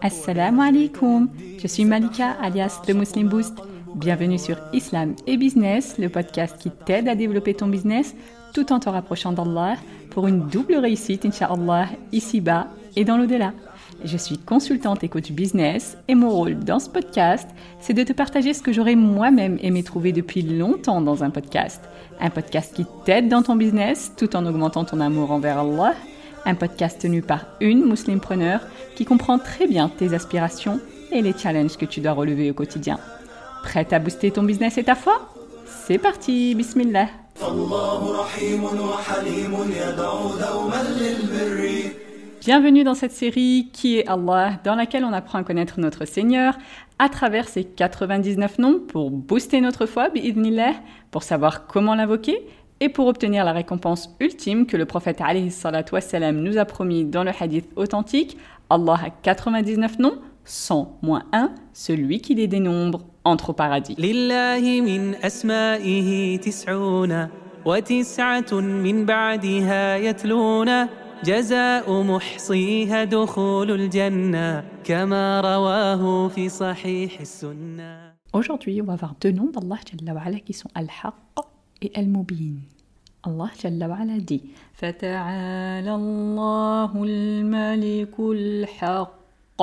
Assalamu alaikum, je suis Malika alias le Muslim Boost. Bienvenue sur Islam et Business, le podcast qui t'aide à développer ton business tout en te rapprochant d'Allah pour une double réussite, Inch'Allah, ici-bas et dans l'au-delà. Je suis consultante et coach business et mon rôle dans ce podcast, c'est de te partager ce que j'aurais moi-même aimé trouver depuis longtemps dans un podcast. Un podcast qui t'aide dans ton business tout en augmentant ton amour envers Allah. Un podcast tenu par une musulmane qui comprend très bien tes aspirations et les challenges que tu dois relever au quotidien. Prête à booster ton business et ta foi? C'est parti, bismillah. Bienvenue dans cette série Qui est Allah, dans laquelle on apprend à connaître notre Seigneur à travers ses 99 noms pour booster notre foi, bi'idnillah, pour savoir comment l'invoquer et pour obtenir la récompense ultime que le prophète wassalam, nous a promis dans le hadith authentique. Allah a 99 noms, 100 moins 1, celui qui les dénombre entre au paradis. Aujourd'hui, on va voir deux noms d'Allah qui sont Al-Haqq et Al-Mubin. Allah Jalla wa ala dit فتعالى الله الملك الحق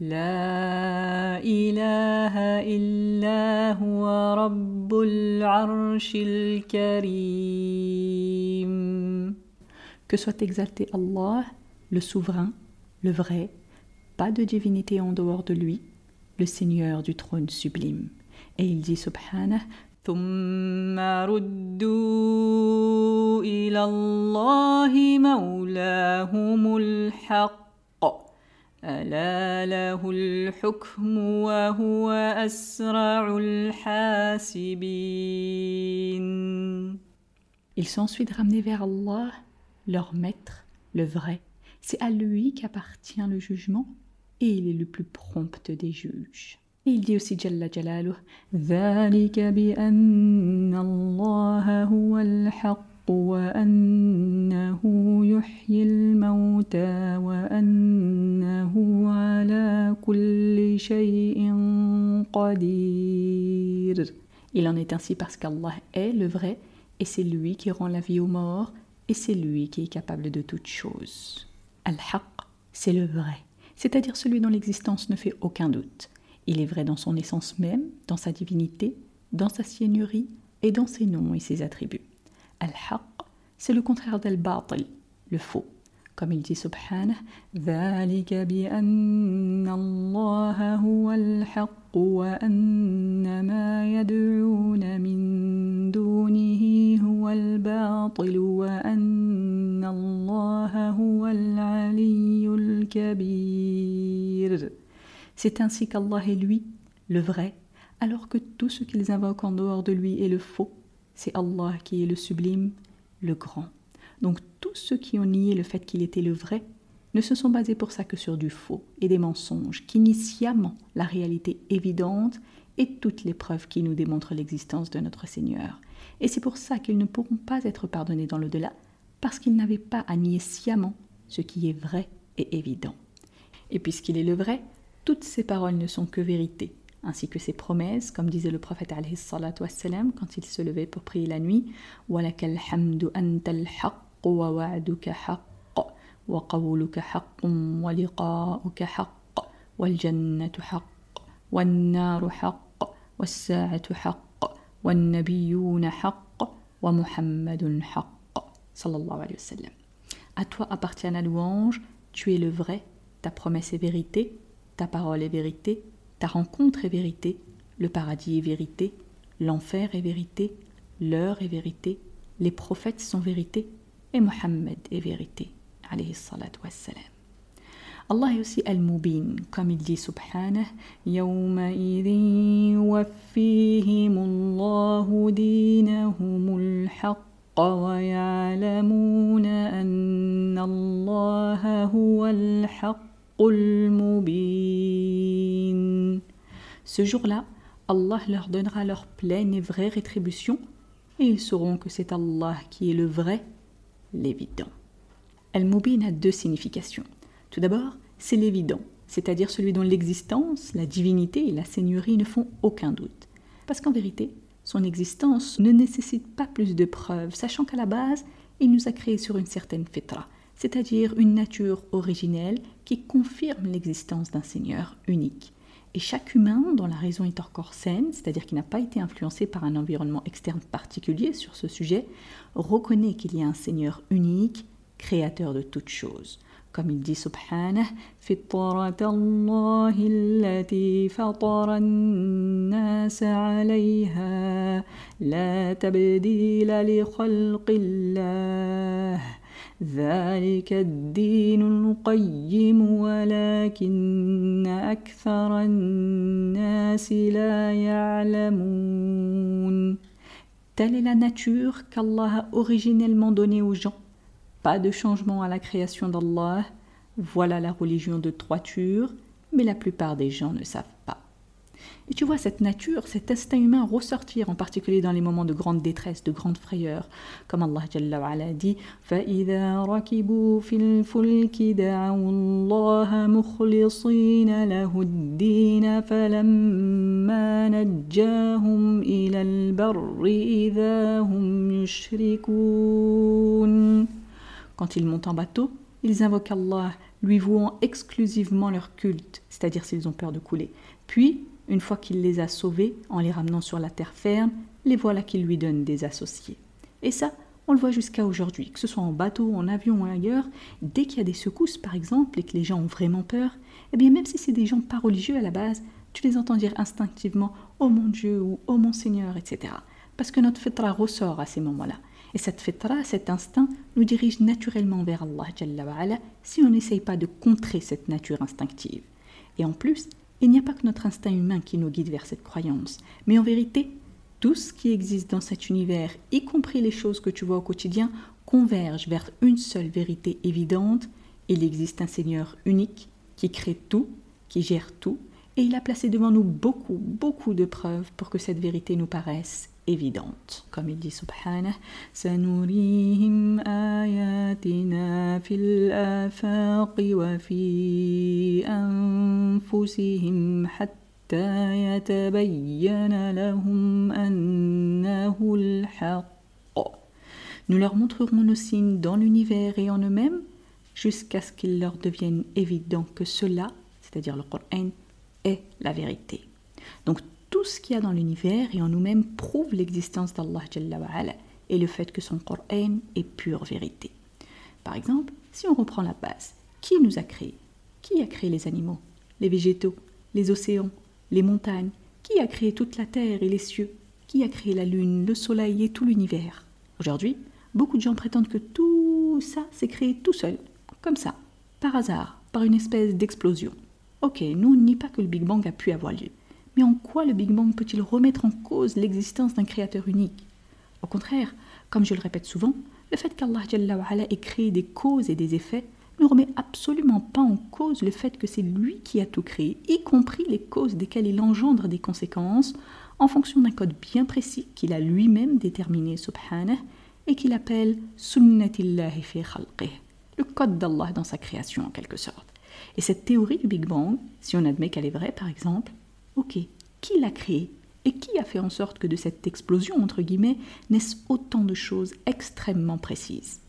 لا إله إلا هو رب العرش الكريم Que soit exalté Allah, le souverain, le vrai, pas de divinité en dehors de lui, le Seigneur du trône sublime. Et il dit subhanah Ils sont ensuite ramenés vers Allah leur maître, le vrai. C'est à lui qu'appartient le jugement et il est le plus prompt des juges. Et il dit aussi Jalla Jalaluh ذلك بأن الله هو الحق وأنه يحيي الموتى وأنه على كل شيء قدير Il en est ainsi parce qu'Allah est le vrai et c'est lui qui rend la vie aux morts et c'est lui qui est capable de toutes choses. Al-Haqq, c'est le vrai, c'est-à-dire celui dont l'existence ne fait aucun doute. Il est vrai dans son essence même, dans sa divinité, dans sa seigneurie et dans ses noms et ses attributs. Al-Haqq, c'est le contraire d'Al-Batil, le faux. Comme il dit subhanah, ذلك بأن الله هو الحق وأن ما يدعون من دونه هو الباطل وأن الله هو العلي الكبير. C'est ainsi qu'Allah est lui, le vrai, alors que tout ce qu'ils invoquent en dehors de lui est le faux. C'est Allah qui est le sublime, le grand. Donc tous ceux qui ont nié le fait qu'il était le vrai ne se sont basés pour ça que sur du faux et des mensonges qui nient sciemment la réalité évidente et toutes les preuves qui nous démontrent l'existence de notre Seigneur. Et c'est pour ça qu'ils ne pourront pas être pardonnés dans l'au-delà, parce qu'ils n'avaient pas à nier sciemment ce qui est vrai et évident. Et puisqu'il est le vrai, toutes ces paroles ne sont que vérité, ainsi que ses promesses, comme disait le prophète wassalam, quand il se levait pour prier la nuit, « wa وقولك حق ولقاؤك حق والجنة حق والنار حق والساعة حق والنبيون حق ومحمد حق صلى الله عليه وسلم À toi appartient la louange, tu es le vrai, ta promesse est vérité, ta parole est vérité, ta rencontre est vérité, le paradis est vérité, l'enfer est vérité, l'heure est vérité, les prophètes sont vérité, et Mohammed est vérité, Wassalam. Allah est aussi Al-Mubin, comme il dit subhanah, يومئذ يوفيهم الله دينهم الحق ويعلمون أن الله هو الحق المبين. Ce jour-là, Allah leur donnera leur pleine et vraie rétribution et ils sauront que c'est Allah qui est le vrai l'évident. Al-Mubin a deux significations. Tout d'abord, c'est l'évident, c'est-à-dire celui dont l'existence, la divinité et la seigneurie ne font aucun doute. Parce qu'en vérité, son existence ne nécessite pas plus de preuves, sachant qu'à la base, il nous a créés sur une certaine fitra, c'est-à-dire une nature originelle qui confirme l'existence d'un Seigneur unique. Et chaque humain, dont la raison est encore saine, c'est-à-dire qui n'a pas été influencé par un environnement externe particulier sur ce sujet, reconnaît qu'il y a un Seigneur unique, créateur de toutes choses. Comme il dit subhanah, la ذلك الدين القيم ولكن أكثر الناس لا يعلمون Telle est la nature qu'Allah a originellement donnée aux gens. Pas de changement à la création d'Allah. Voilà la religion de droiture, mais la plupart des gens ne savent pas. Et tu vois cette nature, cet instinct humain ressortir, en particulier dans les moments de grande détresse, de grande frayeur. Comme Allah Jalla wa ala dit فَإِذَا رَكِبُوا فِي الْفُلْكِ دَعَوُا اللَّهَ مُخْلِصِينَ لَهُ الدِّينَ فَلَمَّا نَجَّاهُمْ إِلَى الْبَرِّ إِذَا هُمْ يُشْرِكُونَ quand ils montent en bateau, ils invoquent Allah, lui vouant exclusivement leur culte, c'est-à-dire s'ils ont peur de couler. Puis, une fois qu'il les a sauvés en les ramenant sur la terre ferme, les voilà qu'il lui donne des associés. Et ça, on le voit jusqu'à aujourd'hui, que ce soit en bateau, en avion ou ailleurs, dès qu'il y a des secousses par exemple et que les gens ont vraiment peur, eh bien même si c'est des gens pas religieux à la base, tu les entends dire instinctivement Oh mon Dieu ou Oh mon Seigneur, etc. Parce que notre fitra ressort à ces moments-là. Et cette fitra, cet instinct, nous dirige naturellement vers Allah si on n'essaye pas de contrer cette nature instinctive. Et en plus, il n'y a pas que notre instinct humain qui nous guide vers cette croyance, mais en vérité, tout ce qui existe dans cet univers, y compris les choses que tu vois au quotidien, converge vers une seule vérité évidente. Il existe un Seigneur unique qui crée tout, qui gère tout, et il a placé devant nous beaucoup, beaucoup de preuves pour que cette vérité nous paraisse évidente. Comme il dit subhanah, سنريهم آياتنا في الآفاق وفي أنفسهم حتى يتبين لهم أنه الحق. Nous leur montrerons nos signes dans l'univers et en eux-mêmes jusqu'à ce qu'il leur devienne évident que cela, c'est-à-dire le Coran, est la vérité. Donc tout ce qu'il y a dans l'univers et en nous-mêmes prouve l'existence d'Allah et le fait que son Coran est pure vérité. Par exemple, si on reprend la base, qui nous a créés? Qui a créé les animaux, les végétaux, les océans, les montagnes? Qui a créé toute la terre et les cieux? Qui a créé la lune, le soleil et tout l'univers? Aujourd'hui, beaucoup de gens prétendent que tout ça s'est créé tout seul, comme ça, par hasard, par une espèce d'explosion. Ok, nous on nie pas que le Big Bang a pu avoir lieu. Mais en quoi le Big Bang peut-il remettre en cause l'existence d'un créateur unique? Au contraire, comme je le répète souvent, le fait qu'Allah ait créé des causes et des effets ne remet absolument pas en cause le fait que c'est lui qui a tout créé, y compris les causes desquelles il engendre des conséquences, en fonction d'un code bien précis qu'il a lui-même déterminé, subhanah, et qu'il appelle sunnatillahi fi le code d'Allah dans sa création en quelque sorte. Et cette théorie du Big Bang, si on admet qu'elle est vraie par exemple, Ok, qui l'a créé Et qui a fait en sorte que de cette explosion, entre guillemets, naissent autant de choses extrêmement précises?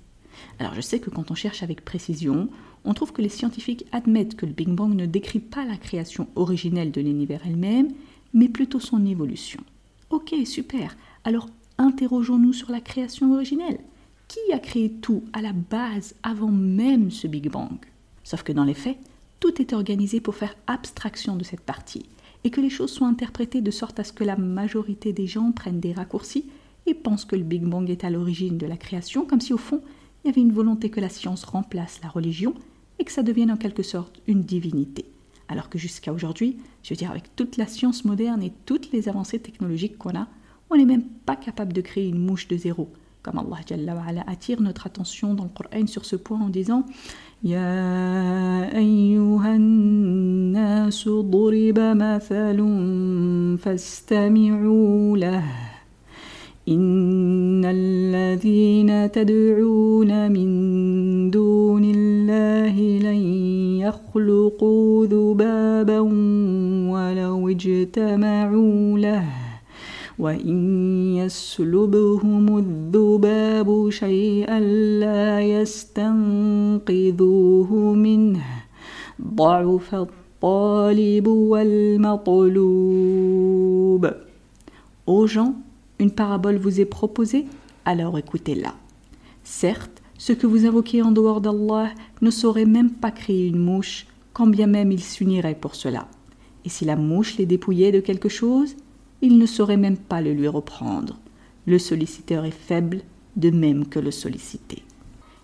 Alors je sais que quand on cherche avec précision, on trouve que les scientifiques admettent que le Big Bang ne décrit pas la création originelle de l'univers elle-même, mais plutôt son évolution. Ok, super. Alors interrogeons-nous sur la création originelle. Qui a créé tout à la base avant même ce Big Bang? Sauf que dans les faits, tout est organisé pour faire abstraction de cette partie et que les choses soient interprétées de sorte à ce que la majorité des gens prennent des raccourcis et pensent que le Big Bang est à l'origine de la création, comme si au fond il y avait une volonté que la science remplace la religion et que ça devienne en quelque sorte une divinité. Alors que jusqu'à aujourd'hui, je veux dire avec toute la science moderne et toutes les avancées technologiques qu'on a, on n'est même pas capable de créer une mouche de zéro. Comme Allah attire notre attention dans le Coran sur ce point en disant يا أيها الناس ضرب مثل فاستمعوا له إن الذين تدعون من دون يخلقوا ذبابا ولو اجتمعوا له وإن يسلبهم الذباب شيئا لا يستنقذوه منه ضعف الطالب والمطلوب Aux gens, une parabole vous est proposée, alors écoutez-la. Certes, ceux que vous invoquez en dehors d'Allah ne sauraient même pas créer une mouche, quand bien même ils s'uniraient pour cela. Et si la mouche les dépouillait de quelque chose, ils ne sauraient même pas le lui reprendre. Le solliciteur est faible, de même que le sollicité.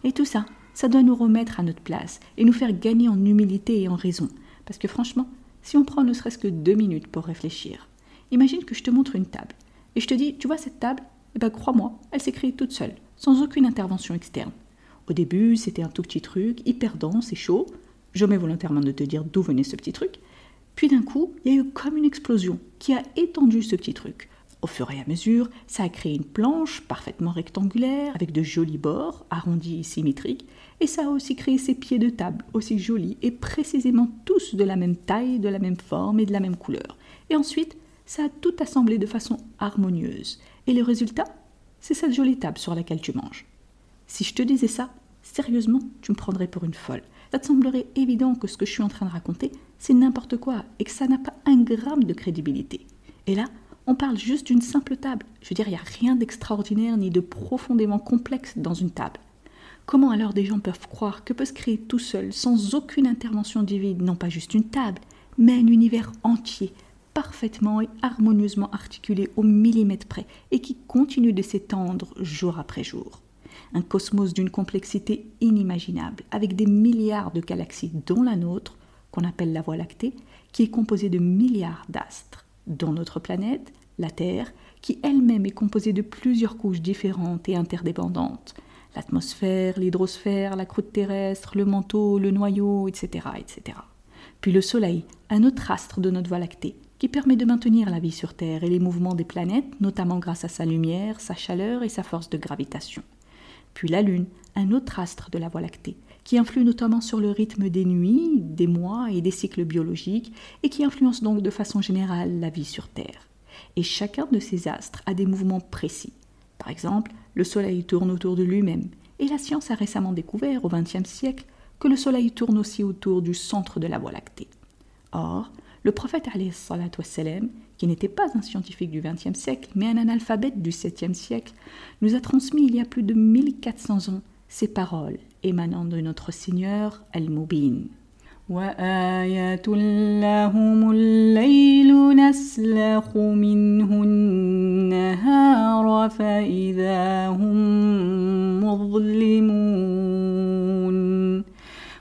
Et tout ça, ça doit nous remettre à notre place et nous faire gagner en humilité et en raison. Parce que franchement, si on prend ne serait-ce que deux minutes pour réfléchir, imagine que je te montre une table et je te dis, tu vois cette table? Eh bien, crois-moi, elle s'est créée toute seule, sans aucune intervention externe. Au début, c'était un tout petit truc, hyper dense et chaud. Je mets volontairement de te dire d'où venait ce petit truc. Puis d'un coup, il y a eu comme une explosion qui a étendu ce petit truc. Au fur et à mesure, ça a créé une planche parfaitement rectangulaire avec de jolis bords arrondis et symétriques, et ça a aussi créé ces pieds de table aussi jolis et précisément tous de la même taille, de la même forme et de la même couleur. Et ensuite, ça a tout assemblé de façon harmonieuse. Et le résultat, c'est cette jolie table sur laquelle tu manges. Si je te disais ça, sérieusement, tu me prendrais pour une folle. Ça te semblerait évident que ce que je suis en train de raconter, c'est n'importe quoi et que ça n'a pas un gramme de crédibilité. Et là, on parle juste d'une simple table. Je veux dire, il n'y a rien d'extraordinaire ni de profondément complexe dans une table. Comment alors des gens peuvent croire que peut se créer tout seul, sans aucune intervention divine, non pas juste une table, mais un univers entier, parfaitement et harmonieusement articulé au millimètre près, et qui continue de s'étendre jour après jour? Un cosmos d'une complexité inimaginable, avec des milliards de galaxies, dont la nôtre, qu'on appelle la Voie lactée, qui est composée de milliards d'astres, dont notre planète, la Terre, qui elle-même est composée de plusieurs couches différentes et interdépendantes, l'atmosphère, l'hydrosphère, la croûte terrestre, le manteau, le noyau, etc., etc. Puis le Soleil, un autre astre de notre Voie lactée, qui permet de maintenir la vie sur Terre et les mouvements des planètes, notamment grâce à sa lumière, sa chaleur et sa force de gravitation puis la Lune, un autre astre de la Voie lactée, qui influe notamment sur le rythme des nuits, des mois et des cycles biologiques, et qui influence donc de façon générale la vie sur Terre. Et chacun de ces astres a des mouvements précis. Par exemple, le Soleil tourne autour de lui-même, et la science a récemment découvert au XXe siècle que le Soleil tourne aussi autour du centre de la Voie lactée. Or, le prophète qui n'était pas un scientifique du XXe siècle, mais un analphabète du VIIe siècle, nous a transmis il y a plus de 1400 ans ces paroles émanant de notre Seigneur Al-Mubin.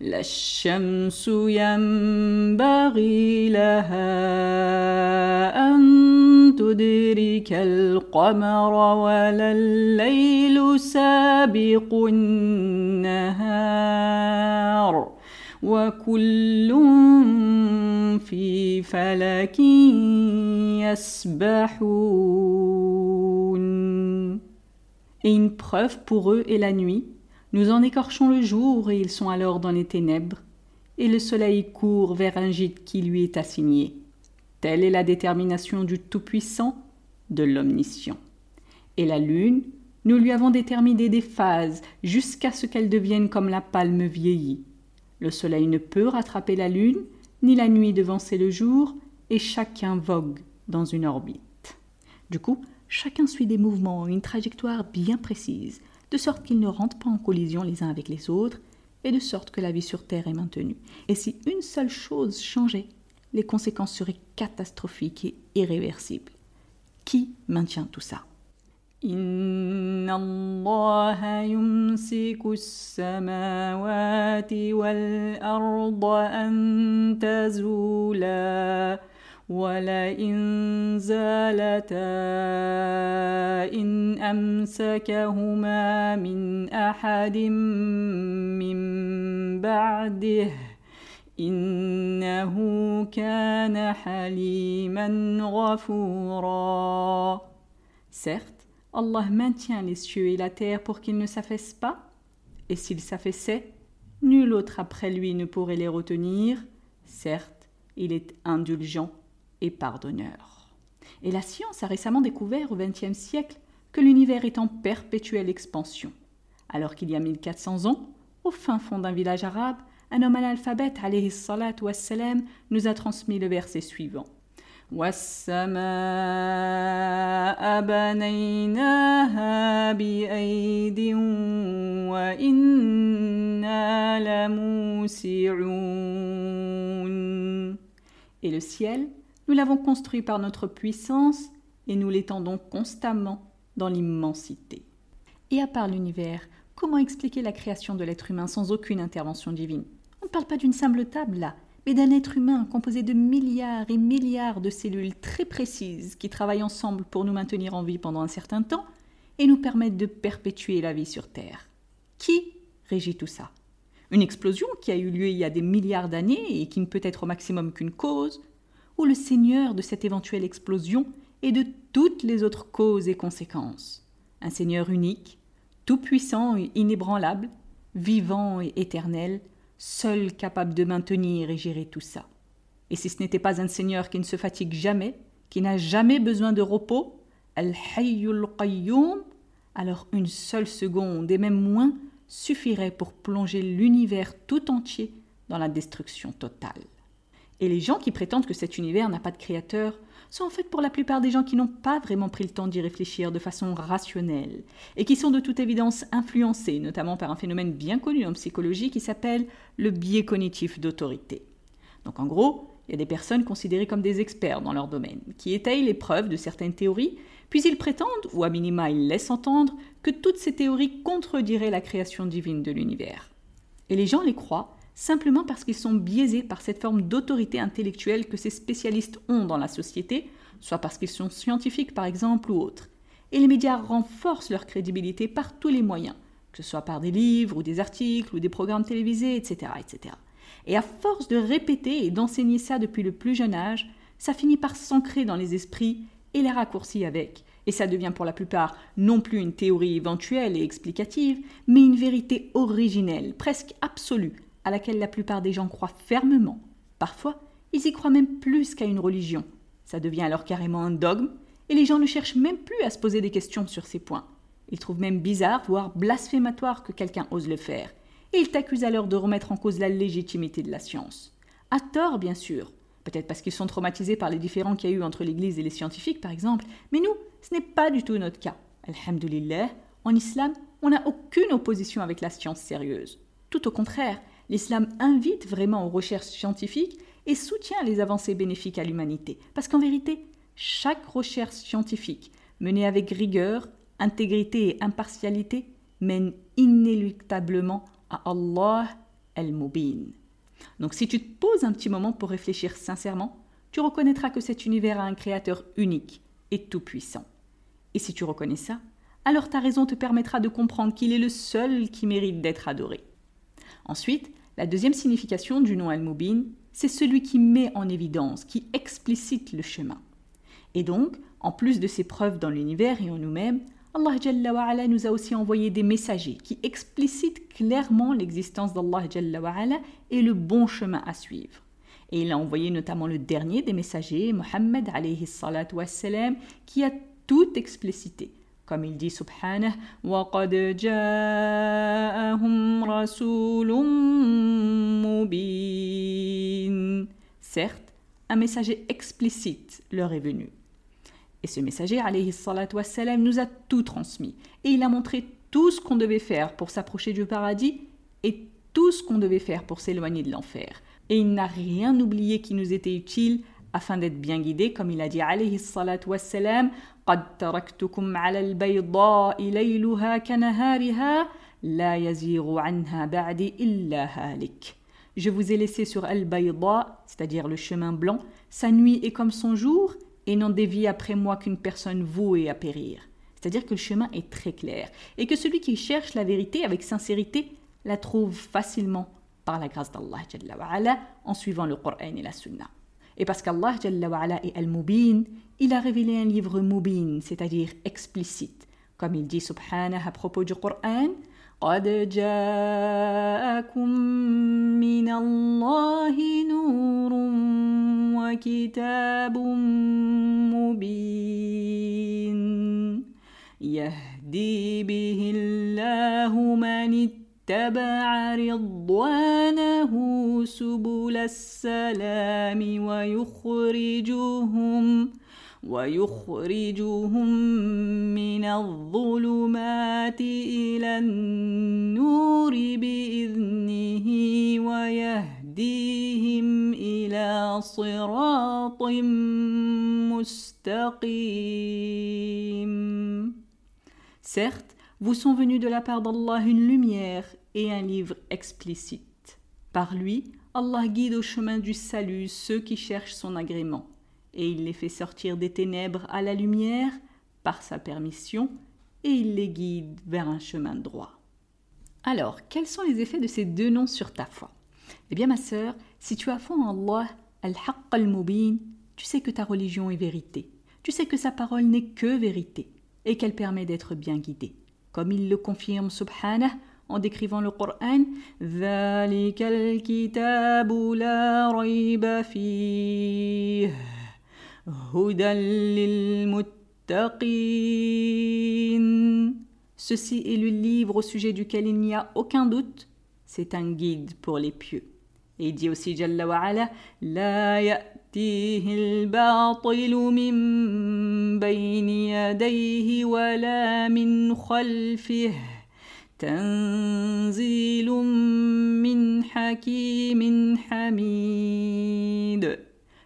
لا الشمس ينبغي لها أن تدرك القمر ولا الليل سابق النهار وكل في فلك يسبحون. Et une preuve pour eux est la nuit. Nous en écorchons le jour et ils sont alors dans les ténèbres, et le soleil court vers un gîte qui lui est assigné. Telle est la détermination du Tout-Puissant, de l'Omniscient. Et la lune, nous lui avons déterminé des phases jusqu'à ce qu'elle devienne comme la palme vieillie. Le soleil ne peut rattraper la lune, ni la nuit devancer le jour, et chacun vogue dans une orbite. Du coup, chacun suit des mouvements, une trajectoire bien précise, de sorte qu'ils ne rentrent pas en collision les uns avec les autres, et de sorte que la vie sur Terre est maintenue. Et si une seule chose changeait, les conséquences seraient catastrophiques et irréversibles. Qui maintient tout ça? ولئن زالتا إن أمسكهما من أحد من بعده إنه كان حليما غفورا Certes, Allah maintient les cieux et la terre pour qu'ils ne s'affaissent pas, et s'ils s'affaissaient, nul autre après lui ne pourrait les retenir. Certes, il est indulgent et pardonneur. Et la science a récemment découvert au XXe siècle que l'univers est en perpétuelle expansion. Alors qu'il y a 1400 ans, au fin fond d'un village arabe, un homme analphabète, alayhi salat wassalam, nous a transmis le verset suivant. Et le ciel, nous l'avons construit par notre puissance et nous l'étendons constamment dans l'immensité. Et à part l'univers, comment expliquer la création de l'être humain sans aucune intervention divine? On ne parle pas d'une simple table là, mais d'un être humain composé de milliards et milliards de cellules très précises qui travaillent ensemble pour nous maintenir en vie pendant un certain temps et nous permettent de perpétuer la vie sur Terre. Qui régit tout ça? Une explosion qui a eu lieu il y a des milliards d'années et qui ne peut être au maximum qu'une cause ou le Seigneur de cette éventuelle explosion et de toutes les autres causes et conséquences. Un Seigneur unique, tout-puissant et inébranlable, vivant et éternel, seul capable de maintenir et gérer tout ça. Et si ce n'était pas un Seigneur qui ne se fatigue jamais, qui n'a jamais besoin de repos, Al-Hayyul Qayyum, alors une seule seconde et même moins suffirait pour plonger l'univers tout entier dans la destruction totale. Et les gens qui prétendent que cet univers n'a pas de créateur sont en fait pour la plupart des gens qui n'ont pas vraiment pris le temps d'y réfléchir de façon rationnelle et qui sont de toute évidence influencés, notamment par un phénomène bien connu en psychologie qui s'appelle le biais cognitif d'autorité. Donc en gros, il y a des personnes considérées comme des experts dans leur domaine, qui étayent les preuves de certaines théories, puis ils prétendent, ou à minima ils laissent entendre, que toutes ces théories contrediraient la création divine de l'univers. Et les gens les croient simplement parce qu'ils sont biaisés par cette forme d'autorité intellectuelle que ces spécialistes ont dans la société, soit parce qu'ils sont scientifiques par exemple ou autres. Et les médias renforcent leur crédibilité par tous les moyens, que ce soit par des livres ou des articles ou des programmes télévisés, etc. etc. Et à force de répéter et d'enseigner ça depuis le plus jeune âge, ça finit par s'ancrer dans les esprits et les raccourcis avec. Et ça devient pour la plupart non plus une théorie éventuelle et explicative, mais une vérité originelle, presque absolue, à laquelle la plupart des gens croient fermement. Parfois, ils y croient même plus qu'à une religion. Ça devient alors carrément un dogme, et les gens ne cherchent même plus à se poser des questions sur ces points. Ils trouvent même bizarre, voire blasphématoire que quelqu'un ose le faire, et ils t'accusent alors de remettre en cause la légitimité de la science. À tort, bien sûr. Peut-être parce qu'ils sont traumatisés par les différends qu'il y a eu entre l'Église et les scientifiques, par exemple, mais nous, ce n'est pas du tout notre cas. Alhamdulillah, en islam, on n'a aucune opposition avec la science sérieuse. Tout au contraire, l'islam invite vraiment aux recherches scientifiques et soutient les avancées bénéfiques à l'humanité. Parce qu'en vérité, chaque recherche scientifique menée avec rigueur, intégrité et impartialité mène inéluctablement à Allah al-Mubin. Donc si tu te poses un petit moment pour réfléchir sincèrement, tu reconnaîtras que cet univers a un créateur unique et tout-puissant. Et si tu reconnais ça, alors ta raison te permettra de comprendre qu'il est le seul qui mérite d'être adoré. Ensuite, la deuxième signification du nom Al-Mubin, c'est celui qui met en évidence, qui explicite le chemin. Et donc, en plus de ces preuves dans l'univers et en nous-mêmes, Allah Jalla nous a aussi envoyé des messagers qui explicitent clairement l'existence d'Allah Jalla et le bon chemin à suivre. Et il a envoyé notamment le dernier des messagers, Mohammed alayhi qui a tout explicité, comme il dit subhanah وَقَدْ جَاءَهُمْ رَسُولٌ مُبِينٌ Certes, un messager explicite leur est venu. Et ce messager, alayhi salatu wassalam, nous a tout transmis. Et il a montré tout ce qu'on devait faire pour s'approcher du paradis et tout ce qu'on devait faire pour s'éloigner de l'enfer. Et il n'a rien oublié qui nous était utile afin d'être bien guidé, comme il a dit alayhi salatu wassalam, قد تركتكم على البيضاء ليلها كنهارها لا يزيغ عنها بعد إلا هالك. Je vous ai laissé sur Al-Bayda, c'est-à-dire le chemin blanc. Sa nuit est comme son jour, et n'en dévie après moi qu'une personne vouée à périr. C'est-à-dire que le chemin est très clair, et que celui qui cherche la vérité avec sincérité la trouve facilement par la grâce d'Allah en suivant le Coran et la Sunna. Et parce qu'Allah est Al-Mubin, il a révélé un livre Mubin, c'est-à-dire explicite. Comme il dit subhanah à propos du Coran, قد جاءكم من الله نور وكتاب مبين يهدي به الله من اتبع رضوانه سبل السلام ويخرجهم ويخرجهم من الظلمات إلى النور بإذنه ويهديهم إلى صراط مستقيم. Certes, vous sont venus de la part d'Allah une lumière et un livre explicite. Par lui, Allah guide au chemin du salut ceux qui cherchent son agrément, et il les fait sortir des ténèbres à la lumière par sa permission, et il les guide vers un chemin droit. Alors, quels sont les effets de ces deux noms sur ta foi? Eh bien, ma sœur, si tu as foi en Allah, Al-Haqq al-Mubin, tu sais que ta religion est vérité. Tu sais que sa parole n'est que vérité et qu'elle permet d'être bien guidée comme il le confirme subhanah en décrivant le Coran Ceci est le livre au sujet duquel il n'y a aucun doute, c'est un guide pour les pieux. Et il dit aussi Jalla wa ya'tihi al-batil min bayni yadayhi wa la min khalfih. تنزيل min حكيم حميد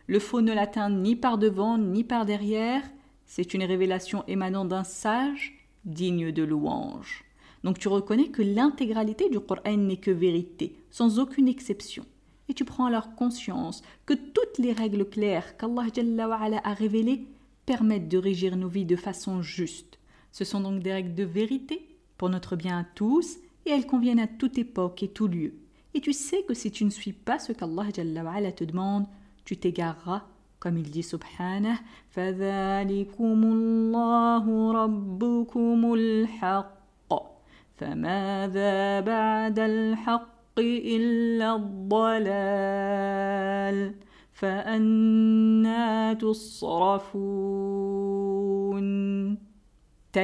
Le faux ne l'atteint ni par devant ni par derrière, c'est une révélation émanant d'un sage digne de louange. Donc tu reconnais que l'intégralité du Coran n'est que vérité, sans aucune exception et tu prends alors conscience que toutes les règles claires qu'Allah a révélées permettent de régir nos vies de façon juste. Ce sont donc des règles de vérité pour notre bien à tous et elles conviennent à toute époque et tout lieu. Et tu sais que si tu ne suis pas ce qu'Allah te demande, tu t'égareras comme il dit subhanah Tel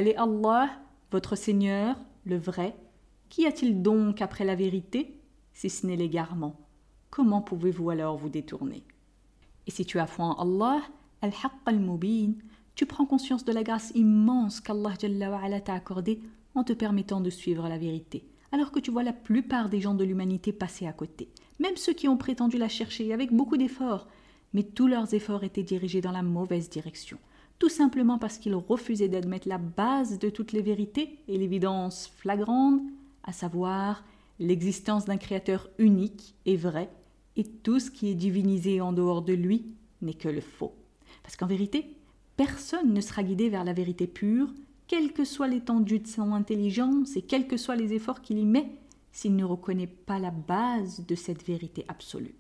est Allah, votre Seigneur, le vrai. Qu'y a-t-il donc après la vérité, si ce n'est l'égarement? Comment pouvez-vous alors vous détourner? Et si tu as foi en Allah, al-haqq tu prends conscience de la grâce immense qu'Allah t'a accordée en te permettant de suivre la vérité alors que tu vois la plupart des gens de l'humanité passer à côté, même ceux qui ont prétendu la chercher avec beaucoup d'efforts, mais tous leurs efforts étaient dirigés dans la mauvaise direction, tout simplement parce qu'ils refusaient d'admettre la base de toutes les vérités et l'évidence flagrante, à savoir l'existence d'un Créateur unique et vrai, et tout ce qui est divinisé en dehors de lui n'est que le faux. Parce qu'en vérité, personne ne sera guidé vers la vérité pure quelle que soit l'étendue de son intelligence et quels que soient les efforts qu'il y met, s'il ne reconnaît pas la base de cette vérité absolue.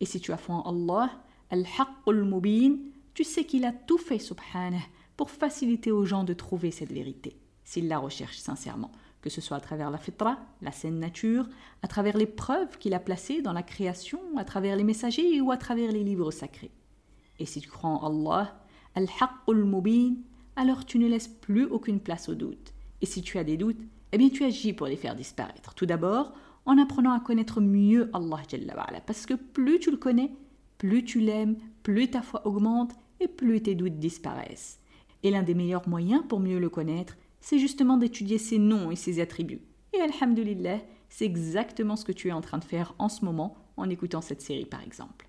Et si tu as foi en Allah, Al-Haqqul Mubin, tu sais qu'il a tout fait, subhanah, pour faciliter aux gens de trouver cette vérité, s'ils la recherchent sincèrement, que ce soit à travers la fitra, la saine nature, à travers les preuves qu'il a placées dans la création, à travers les messagers ou à travers les livres sacrés. Et si tu crois en Allah, Al-Haqqul Mubin, alors tu ne laisses plus aucune place au doute. Et si tu as des doutes, eh bien tu agis pour les faire disparaître. Tout d'abord, en apprenant à connaître mieux Allah parce que plus tu le connais, plus tu l'aimes, plus ta foi augmente et plus tes doutes disparaissent. Et l'un des meilleurs moyens pour mieux le connaître, c'est justement d'étudier ses noms et ses attributs. Et alhamdulillah, c'est exactement ce que tu es en train de faire en ce moment en écoutant cette série par exemple.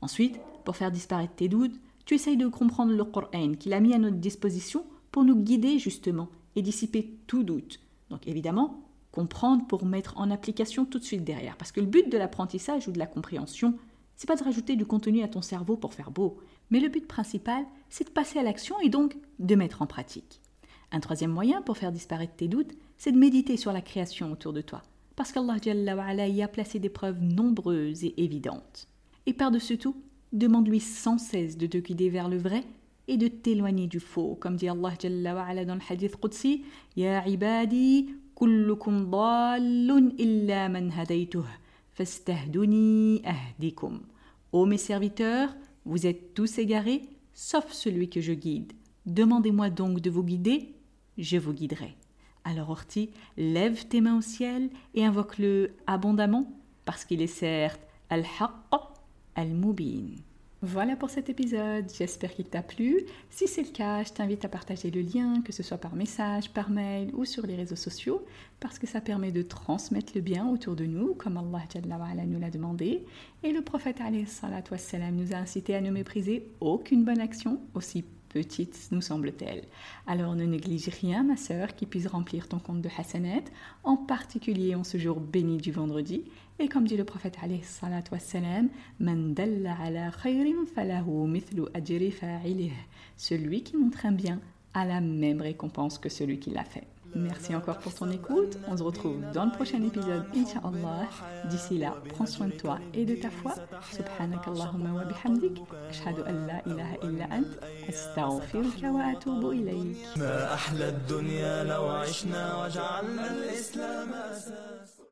Ensuite, pour faire disparaître tes doutes, tu essayes de comprendre le Coran qu'il a mis à notre disposition pour nous guider justement et dissiper tout doute. Donc évidemment, comprendre pour mettre en application tout de suite derrière. Parce que le but de l'apprentissage ou de la compréhension, c'est pas de rajouter du contenu à ton cerveau pour faire beau, mais le but principal, c'est de passer à l'action et donc de mettre en pratique. Un troisième moyen pour faire disparaître tes doutes, c'est de méditer sur la création autour de toi, parce qu'Allah y a placé des preuves nombreuses et évidentes. Et par-dessus tout, demande-lui sans cesse de te guider vers le vrai et de t'éloigner du faux, comme dit Allah dans le hadith Qudsi, Ya ibadi, kullukum dallun illa man hadaytuh, fastahduni ahdikum. Ô mes serviteurs, vous êtes tous égarés, sauf celui que je guide. Demandez-moi donc de vous guider, je vous guiderai. Alors Orti, lève tes mains au ciel et invoque-le abondamment, parce qu'il est certes Al-Haqq Al-Mubin. Voilà pour cet épisode, j'espère qu'il t'a plu. Si c'est le cas, je t'invite à partager le lien, que ce soit par message, par mail ou sur les réseaux sociaux, parce que ça permet de transmettre le bien autour de nous, comme Allah nous l'a demandé. Et le prophète nous a incité à ne mépriser aucune bonne action, aussi petite nous semble-t-elle. Alors ne néglige rien, ma sœur, qui puisse remplir ton compte de Hassanet, en particulier en ce jour béni du vendredi. Et comme dit le prophète celui qui montre un bien a la même récompense que celui qui l'a fait. Merci encore pour ton écoute. On se retrouve dans le prochain épisode, Inch'Allah. D'ici là, prends soin de toi et de ta foi. Subhanak Allahumma wa bihamdik. Ashhadu an la ilaha illa ant. Astaghfiruka wa atubu ilayk.